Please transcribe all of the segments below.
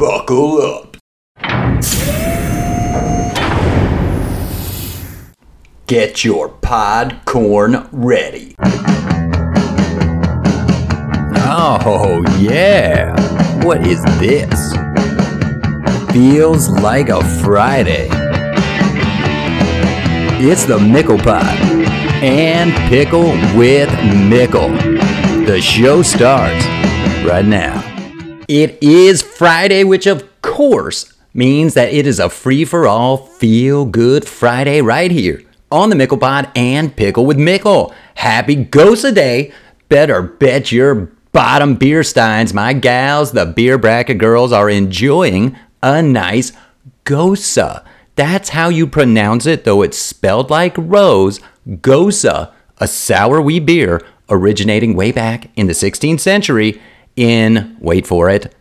Buckle up. Get your podcorn ready. Oh, yeah. What is this? Feels like a Friday. It's the Mickle Pod and Pickle with Mickle. The show starts right now. It is Friday, which of course means that it is a free for all, feel good Friday right here on the Mickle Pod and Pickle with Mickle. Happy Gose Day. Better bet your bottom beer steins, my gals, the beer bracket girls, are enjoying a nice Gose. That's how you pronounce it, though it's spelled like rose. Gose, a sour wee beer originating way back in the 16th century in, wait for it,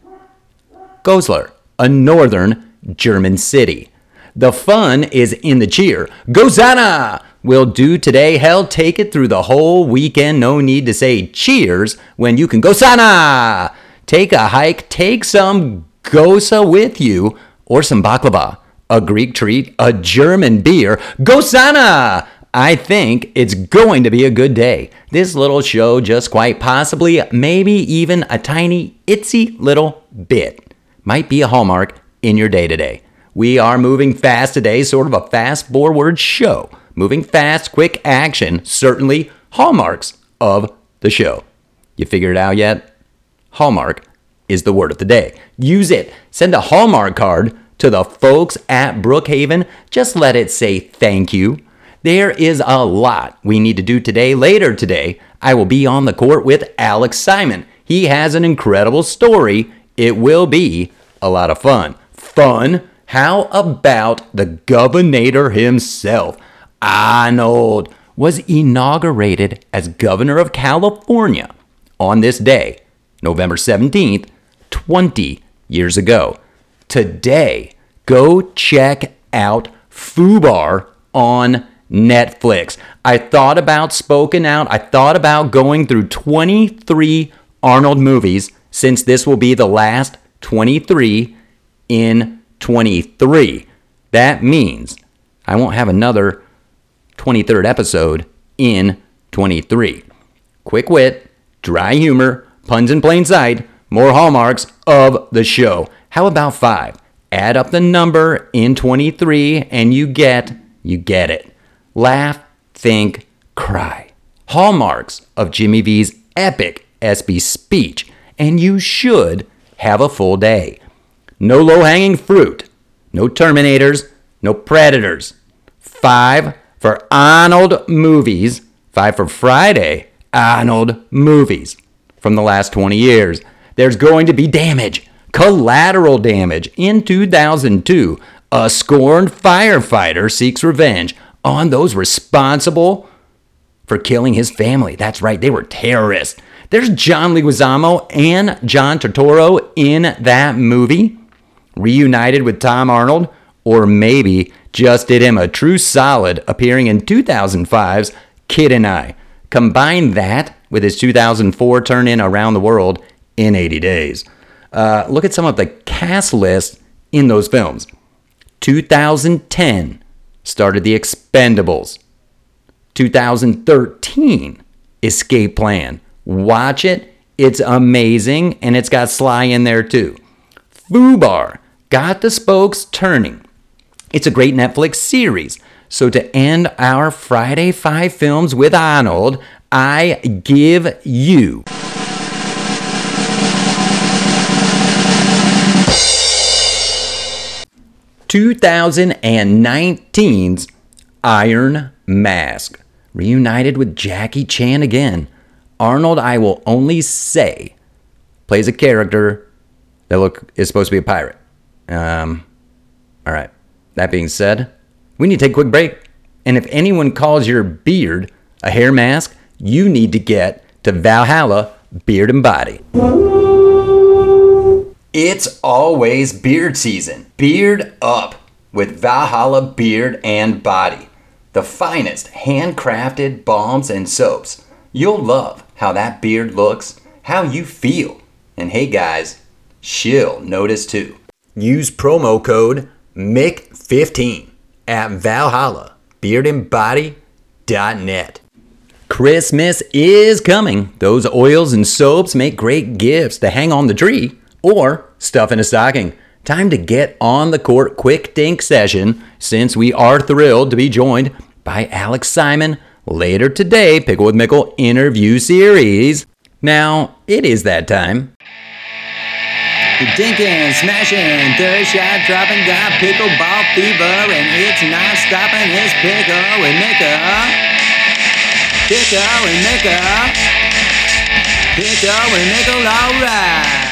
Goslar, a northern German city. The fun is in the cheer. Gozana will do today. Hell, take it through the whole weekend. No need to say cheers when you can go sana. Take a hike, take some gosa with you, or some baklava, a Greek treat, a German beer. Gosana! I think it's going to be a good day. This little show, just quite possibly, maybe even a tiny, itsy little bit, might be a hallmark in your day today. We are moving fast today, sort of a fast forward show. Moving fast, quick action, certainly hallmarks of the show. You figured it out yet? Hallmark is the word of the day. Use it. Send a Hallmark card to the folks at Brookhaven. Just let it say thank you. There is a lot we need to do today. Later today, I will be on the court with Alex Simon. He has an incredible story. It will be a lot of fun. Fun how about the governor himself? Arnold was inaugurated as governor of California on this day, November 17th, 20 years ago. Today, go check out Fubar on Netflix. I thought about spoken out. I thought about going through 23 Arnold movies since this will be the last 23 in 23. That means I won't have another 23rd episode in 23. Quick wit, dry humor, puns in plain sight, more hallmarks of the show. How about five? Add up the number in 23 and you get, you get it. Laugh, think, cry. Hallmarks of Jimmy V's epic ESPY speech. And you should have a full day. No low hanging fruit. No Terminators. No Predators. Five for Arnold movies. Five for Friday Arnold movies from the last 20 years. There's going to be damage, collateral damage. In 2002, a scorned firefighter seeks revenge on those responsible for killing his family. That's right, they were terrorists. There's John Leguizamo and John Turturro in that movie reunited with Tom Arnold, or maybe just did him a true solid appearing in 2005's Kid and I. Combine that with his 2004 turn in Around the World in 80 Days. Uh, look at some of the cast lists in those films. 2010 started The Expendables. 2013 Escape Plan. Watch it. It's amazing, and it's got Sly in there too. Fubar got the spokes turning. It's a great Netflix series. So to end our Friday Five films with Arnold, I give you. Two thousand and nineteen's Iron Mask, reunited with Jackie Chan again. Arnold, I will only say, plays a character that look is supposed to be a pirate. Um, all right. That being said, we need to take a quick break. And if anyone calls your beard a hair mask, you need to get to Valhalla Beard and Body. It's always beard season. Beard up with Valhalla Beard and Body. The finest handcrafted balms and soaps. You'll love how that beard looks, how you feel. And hey guys, she'll notice too. use promo code MIC15 at Valhalla beardandbody.net. Christmas is coming. Those oils and soaps make great gifts to hang on the tree or stuff in a stocking. Time to get on the court quick dink session since we are thrilled to be joined by Alex Simon later today, Pickle with Mickle interview series. Now, it is that time. Dinking, smashing, third shot dropping, got pickleball fever, and it's not stopping. It's pickle with Mickle. Pickle and Mickle. Pickle and Mickle, alright.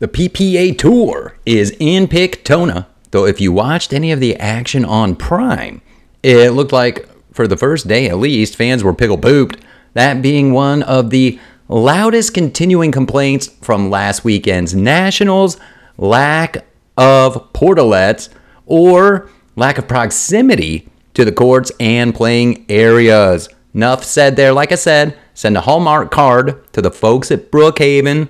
The PPA Tour is in Pictona, though if you watched any of the action on Prime, it looked like, for the first day at least, fans were pickle pooped. That being one of the loudest continuing complaints from last weekend's Nationals lack of portalets or lack of proximity to the courts and playing areas. Enough said there. Like I said, send a Hallmark card to the folks at Brookhaven.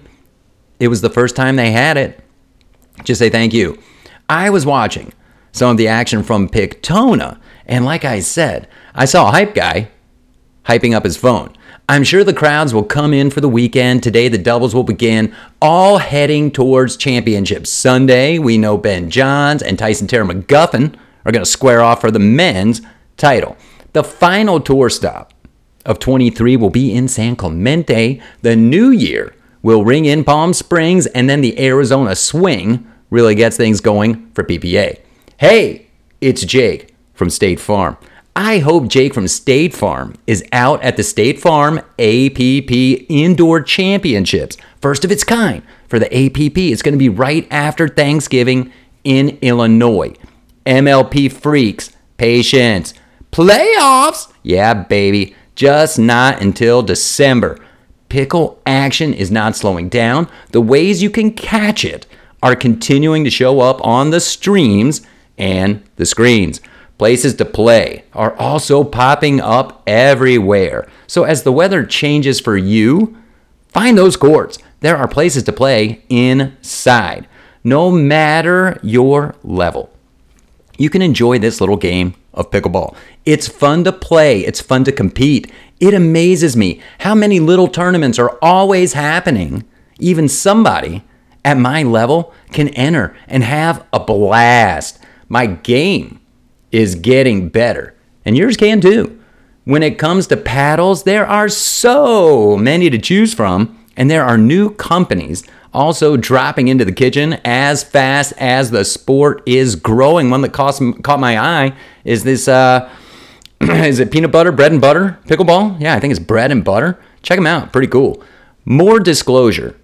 It was the first time they had it. Just say thank you. I was watching some of the action from Pictona, and like I said, I saw a hype guy hyping up his phone. I'm sure the crowds will come in for the weekend. Today, the doubles will begin, all heading towards championships. Sunday, we know Ben Johns and Tyson Terry McGuffin are going to square off for the men's title. The final tour stop of 23 will be in San Clemente. The new year will ring in Palm Springs, and then the Arizona swing really gets things going for PPA. Hey, it's Jake from State Farm. I hope Jake from State Farm is out at the State Farm APP Indoor Championships, first of its kind for the APP. It's going to be right after Thanksgiving in Illinois. MLP freaks, patience, playoffs. Yeah, baby just not until December. Pickle action is not slowing down. The ways you can catch it are continuing to show up on the streams and the screens. Places to play are also popping up everywhere. So as the weather changes for you, find those courts. There are places to play inside, no matter your level. You can enjoy this little game of pickleball. It's fun to play, it's fun to compete. It amazes me how many little tournaments are always happening. Even somebody at my level can enter and have a blast. My game is getting better, and yours can too. When it comes to paddles, there are so many to choose from, and there are new companies also dropping into the kitchen as fast as the sport is growing. One that caught, caught my eye is this, uh, is it peanut butter, bread and butter pickleball? Yeah, I think it's bread and butter. Check them out. Pretty cool. More disclosure.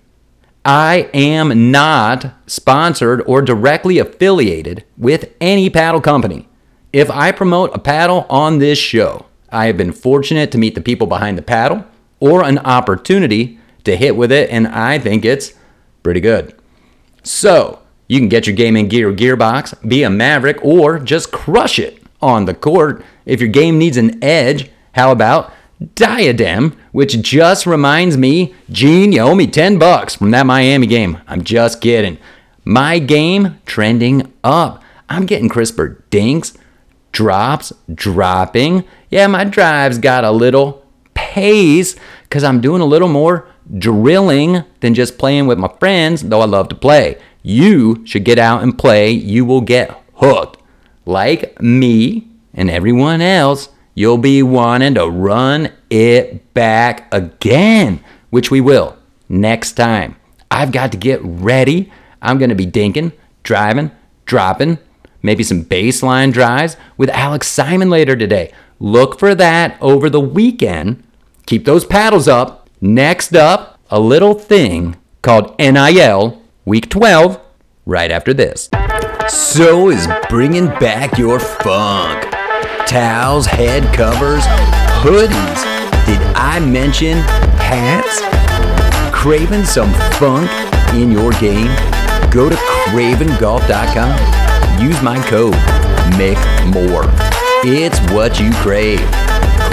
I am not sponsored or directly affiliated with any paddle company. If I promote a paddle on this show, I have been fortunate to meet the people behind the paddle or an opportunity to hit with it, and I think it's pretty good. So, you can get your gaming gear gearbox, be a maverick, or just crush it on the court. If your game needs an edge, how about Diadem, which just reminds me, Gene, you owe me 10 bucks from that Miami game. I'm just kidding. My game trending up. I'm getting crisper dinks, drops, dropping. Yeah, my drive's got a little pace because I'm doing a little more drilling than just playing with my friends, though I love to play. You should get out and play. You will get hooked. Like me and everyone else, you'll be wanting to run it back again, which we will next time. I've got to get ready. I'm going to be dinking, driving, dropping, maybe some baseline drives with Alex Simon later today. Look for that over the weekend. Keep those paddles up Next up, a little thing called NIL Week 12, right after this. So is bringing back your funk. Towels, head covers, hoodies. Did I mention hats? Craving some funk in your game? Go to cravengolf.com. Use my code MICMORE. It's what you crave.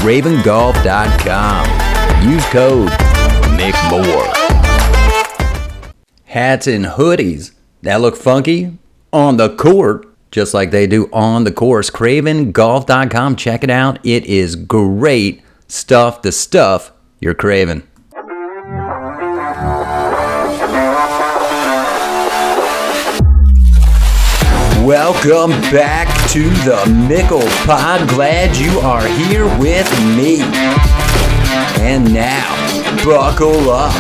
cravengolf.com. Use code MICMORE. Hats and hoodies. that look funky on the court, just like they do on the course. CravenGolf.com. Check it out. It is great stuff, the stuff you're craving. Welcome back to the Mickle Pod. Glad you are here with me. And now, buckle up.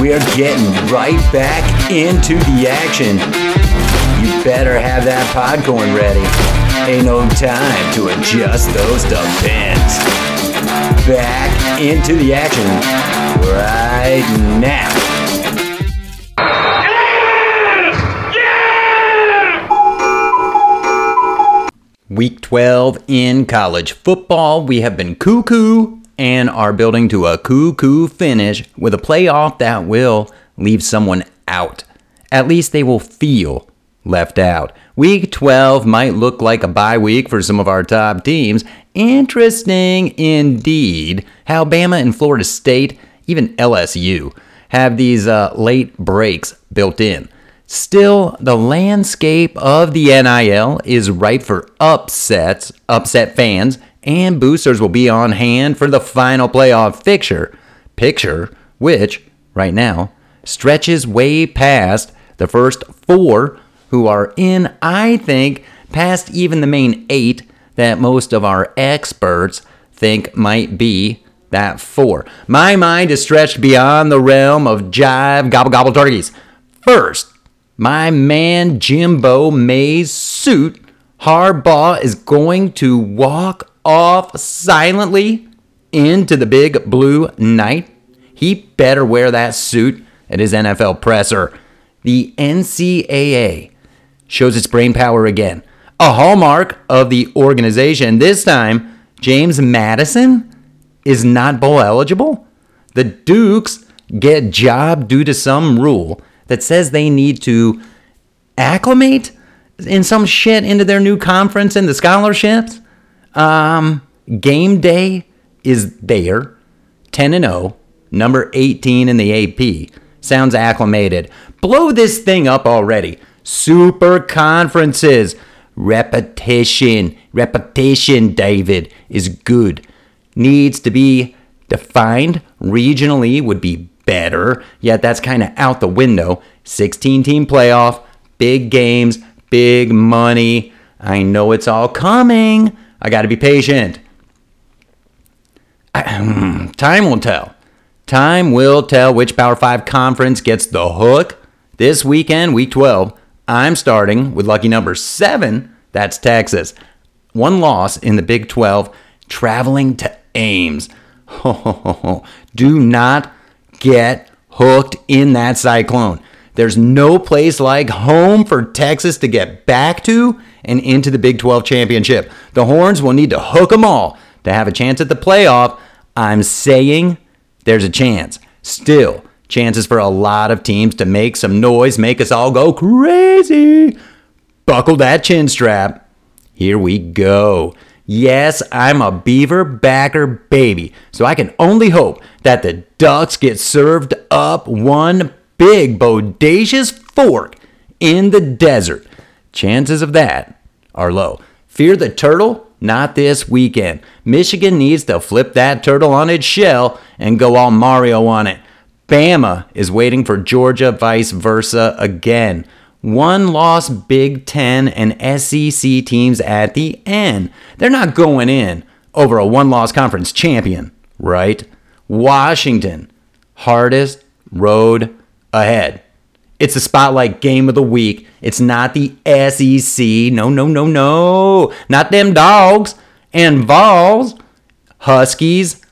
We're getting right back into the action. Better have that popcorn ready. Ain't no time to adjust those depends. Back into the action right now. Week 12 in college football. We have been cuckoo and are building to a cuckoo finish with a playoff that will leave someone out. At least they will feel left out. Week 12 might look like a bye week for some of our top teams. Interesting indeed how Bama and Florida State, even LSU, have these uh, late breaks built in. Still, the landscape of the NIL is ripe for upsets, upset fans, and boosters will be on hand for the final playoff fixture, picture, which, right now, stretches way past the first four who are in, I think, past even the main eight that most of our experts think might be that four. My mind is stretched beyond the realm of jive gobble gobble turkeys. First, my man Jimbo May's suit, Harbaugh is going to walk off silently into the big blue night. He better wear that suit at his NFL presser. The NCAA shows its brain power again. A hallmark of the organization. This time, James Madison is not bowl eligible. The Dukes get job due to some rule that says they need to acclimate in some shit into their new conference and the scholarships. Um, game day is there, 10 and 0, number 18 in the AP. Sounds acclimated. Blow this thing up already. Super conferences. Repetition, repetition, David, is good. Needs to be defined regionally, would be better, yet that's kind of out the window. 16 team playoff, big games, big money. I know it's all coming. I got to be patient. Time will tell. Time will tell which Power 5 conference gets the hook. This weekend, week 12, I'm starting with lucky number 7. That's Texas. One loss in the Big 12, traveling to Ames. Do not get hooked in that cyclone. There's no place like home for Texas to get back to and into the Big 12 championship. The Horns will need to hook them all to have a chance at the playoff. I'm saying there's a chance. Still, chances for a lot of teams to make some noise, make us all go crazy. Buckle that chin strap. Here we go. Yes, I'm a Beaver backer baby, so I can only hope that the Ducks get served up one big bodacious fork in the desert. Chances of that are low. Fear the turtle? Not this weekend. Michigan needs to flip that turtle on its shell and go all Mario on it. Bama is waiting for Georgia, vice versa again one loss Big Ten and SEC teams at the end. They're not going in over a one loss conference champion, right? Washington, hardest road ahead. It's the spotlight game of the week. It's not the SEC. No, no, no, no. Not them dogs and Vols. Huskies,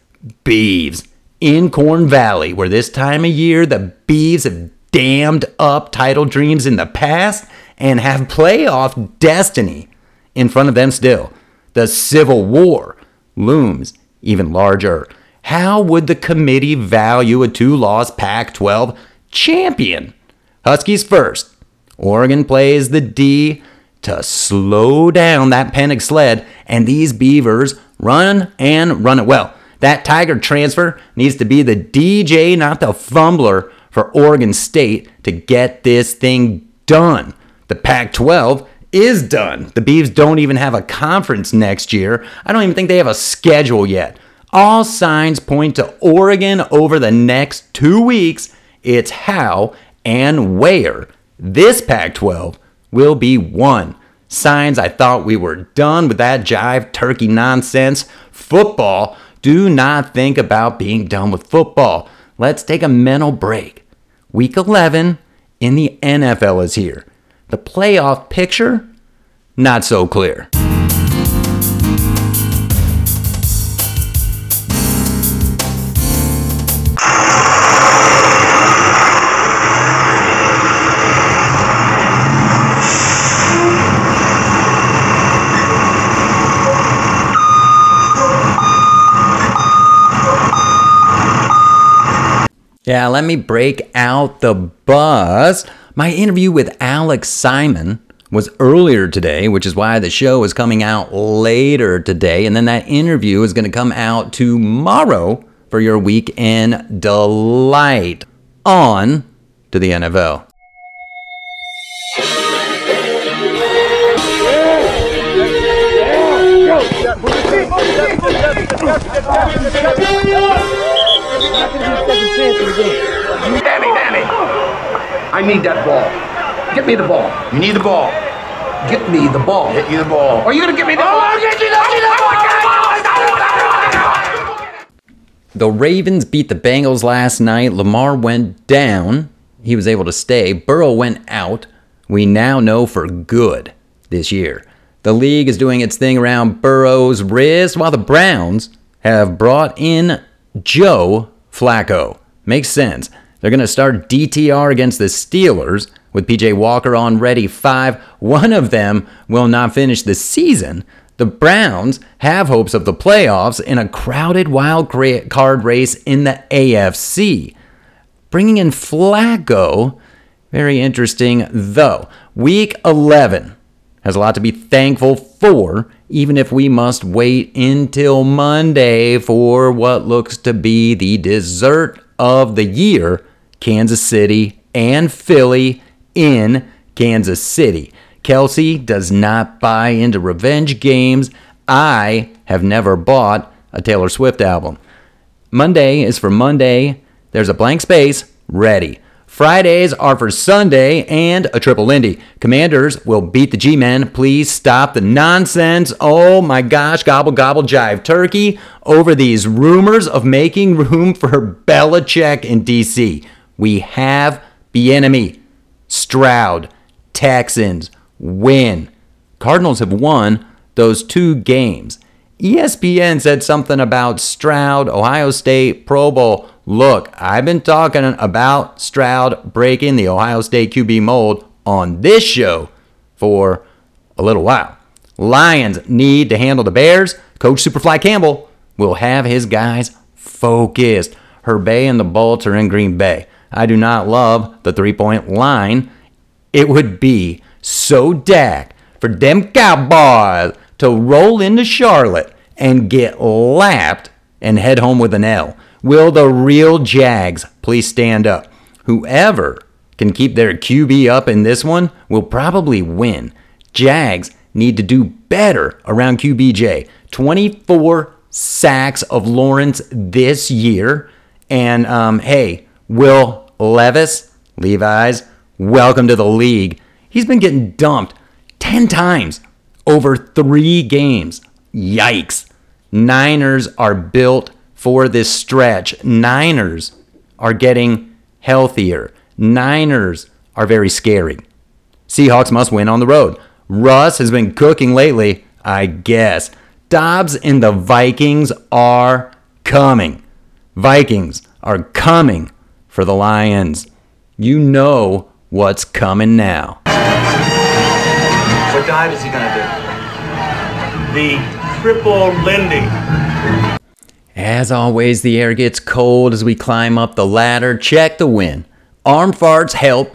Beavs in Corvallis, where this time of year the Beavs have dammed up title dreams in the past and have playoff destiny in front of them still. The Civil War looms even larger. How would the committee value a two loss Pac 12 champion? Huskies first. Oregon plays the D to slow down that Penix sled, and these Beavers run and run it well. That Tiger transfer needs to be the DJ, not the fumbler, for Oregon State to get this thing done. The Pac 12 is done. The Beavs don't even have a conference next year. I don't even think they have a schedule yet. All signs point to Oregon over the next two weeks. It's how and where this Pac 12 will be won. Signs I thought we were done with that jive turkey nonsense. Football, do not think about being done with football. Let's take a mental break. Week 11 in the NFL is here. The playoff picture, not so clear. Yeah, let me break out the buzz. My interview with Alex Simon was earlier today, which is why the show is coming out later today. And then that interview is going to come out tomorrow for your weekend delight. On to the NFL. Danny, Danny. I need that ball. Get me the ball. You need the ball. Get me the ball. Get you the ball. Are you gonna get me the oh, ball? I'll get you the The Ravens beat the Bengals last night. Lamar went down. He was able to stay. Burrow went out. We now know for good this year. The league is doing its thing around Burrow's wrist, while the Browns have brought in Joe Flacco. Makes sense. They're going to start DTR against the Steelers with PJ Walker on ready five. One of them will not finish the season. The Browns have hopes of the playoffs in a crowded wild card race in the AFC. Bringing in Flacco, very interesting though. Week 11 has a lot to be thankful for, even if we must wait until Monday for what looks to be the dessert of the year Kansas City and Philly in Kansas City. Kelce does not buy into revenge games. I have never bought a Taylor Swift album. Monday is for Monday. There's a blank space. Ready. Fridays are for Sunday and a triple Lindy. Commanders will beat the G Men. Please stop the nonsense. Oh my gosh, gobble gobble jive turkey over these rumors of making room for Belichick in DC. We have the enemy. Stroud, Texans, win. Cardinals have won those two games. ESPN said something about Stroud, Ohio State, Pro Bowl. Look, I've been talking about Stroud breaking the Ohio State QB mold on this show for a little while. Lions need to handle the Bears. Coach Superfly Campbell will have his guys focused. Herbay and the Bolts are in Green Bay. I do not love the three point line. It would be so dak for them Cowboys to roll into Charlotte and get lapped and head home with an L. Will the real Jags please stand up? Whoever can keep their QB up in this one will probably win. Jags need to do better around QBJ. 24 sacks of Lawrence this year. And um, hey, Will Levis, Levi's, welcome to the league. He's been getting dumped 10 times over three games. Yikes. Niners are built for this stretch. Niners are getting healthier. Niners are very scary. Seahawks must win on the road. Russ has been cooking lately, I guess. Dobbs and the Vikings are coming. Vikings are coming for the Lions. You know what's coming now. What dive is he going to do? The triple Lindy. As always, the air gets cold as we climb up the ladder. Check the wind. Arm farts help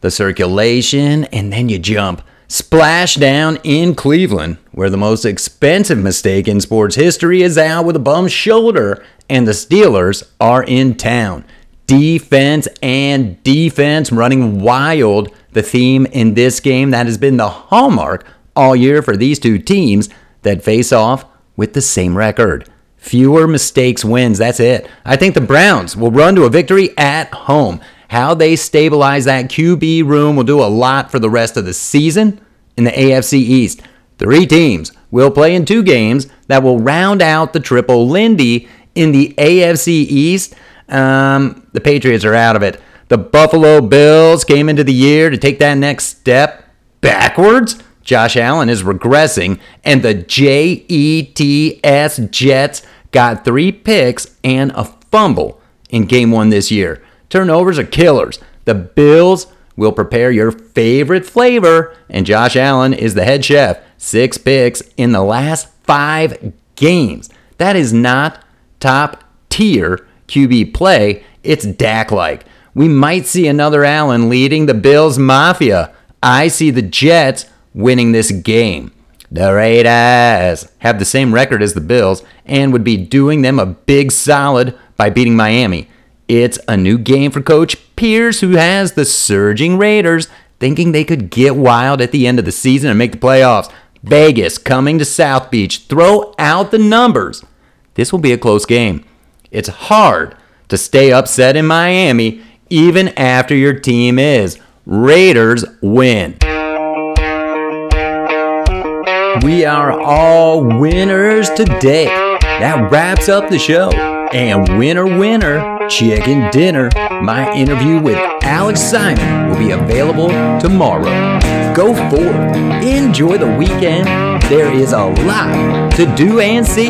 the circulation, and then you jump. Splash down in Cleveland, where the most expensive mistake in sports history is out with a bum shoulder, and the Steelers are in town. Defense and defense running wild The theme in this game that has been the hallmark all year for these two teams that face off with the same record. Fewer mistakes wins. That's it. I think the Browns will run to a victory at home. How they stabilize that QB room will do a lot for the rest of the season in the AFC East. Three teams will play in two games that will round out the triple Lindy in the AFC East. Um, the Patriots are out of it. The Buffalo Bills came into the year to take that next step backwards. Josh Allen is regressing, and the JETS Jets got three picks and a fumble in game one this year. Turnovers are killers. The Bills will prepare your favorite flavor, and Josh Allen is the head chef. Six picks in the last five games. That is not top tier QB play, it's Dak like. We might see another Allen leading the Bills Mafia. I see the Jets winning this game. The Raiders have the same record as the Bills and would be doing them a big solid by beating Miami. It's a new game for Coach Pierce, who has the surging Raiders thinking they could get wild at the end of the season and make the playoffs. Vegas coming to South Beach. Throw out the numbers. This will be a close game. It's hard to stay upset in Miami even after your team is. Raiders win. We are all winners today. That wraps up the show. And winner, winner, chicken dinner. My interview with Alex Simon will be available tomorrow. Go forth, enjoy the weekend. There is a lot to do and see.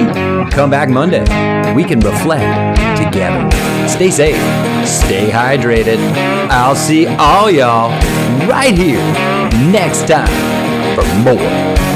Come back Monday. We can reflect together. Stay safe, stay hydrated. I'll see all y'all right here next time for more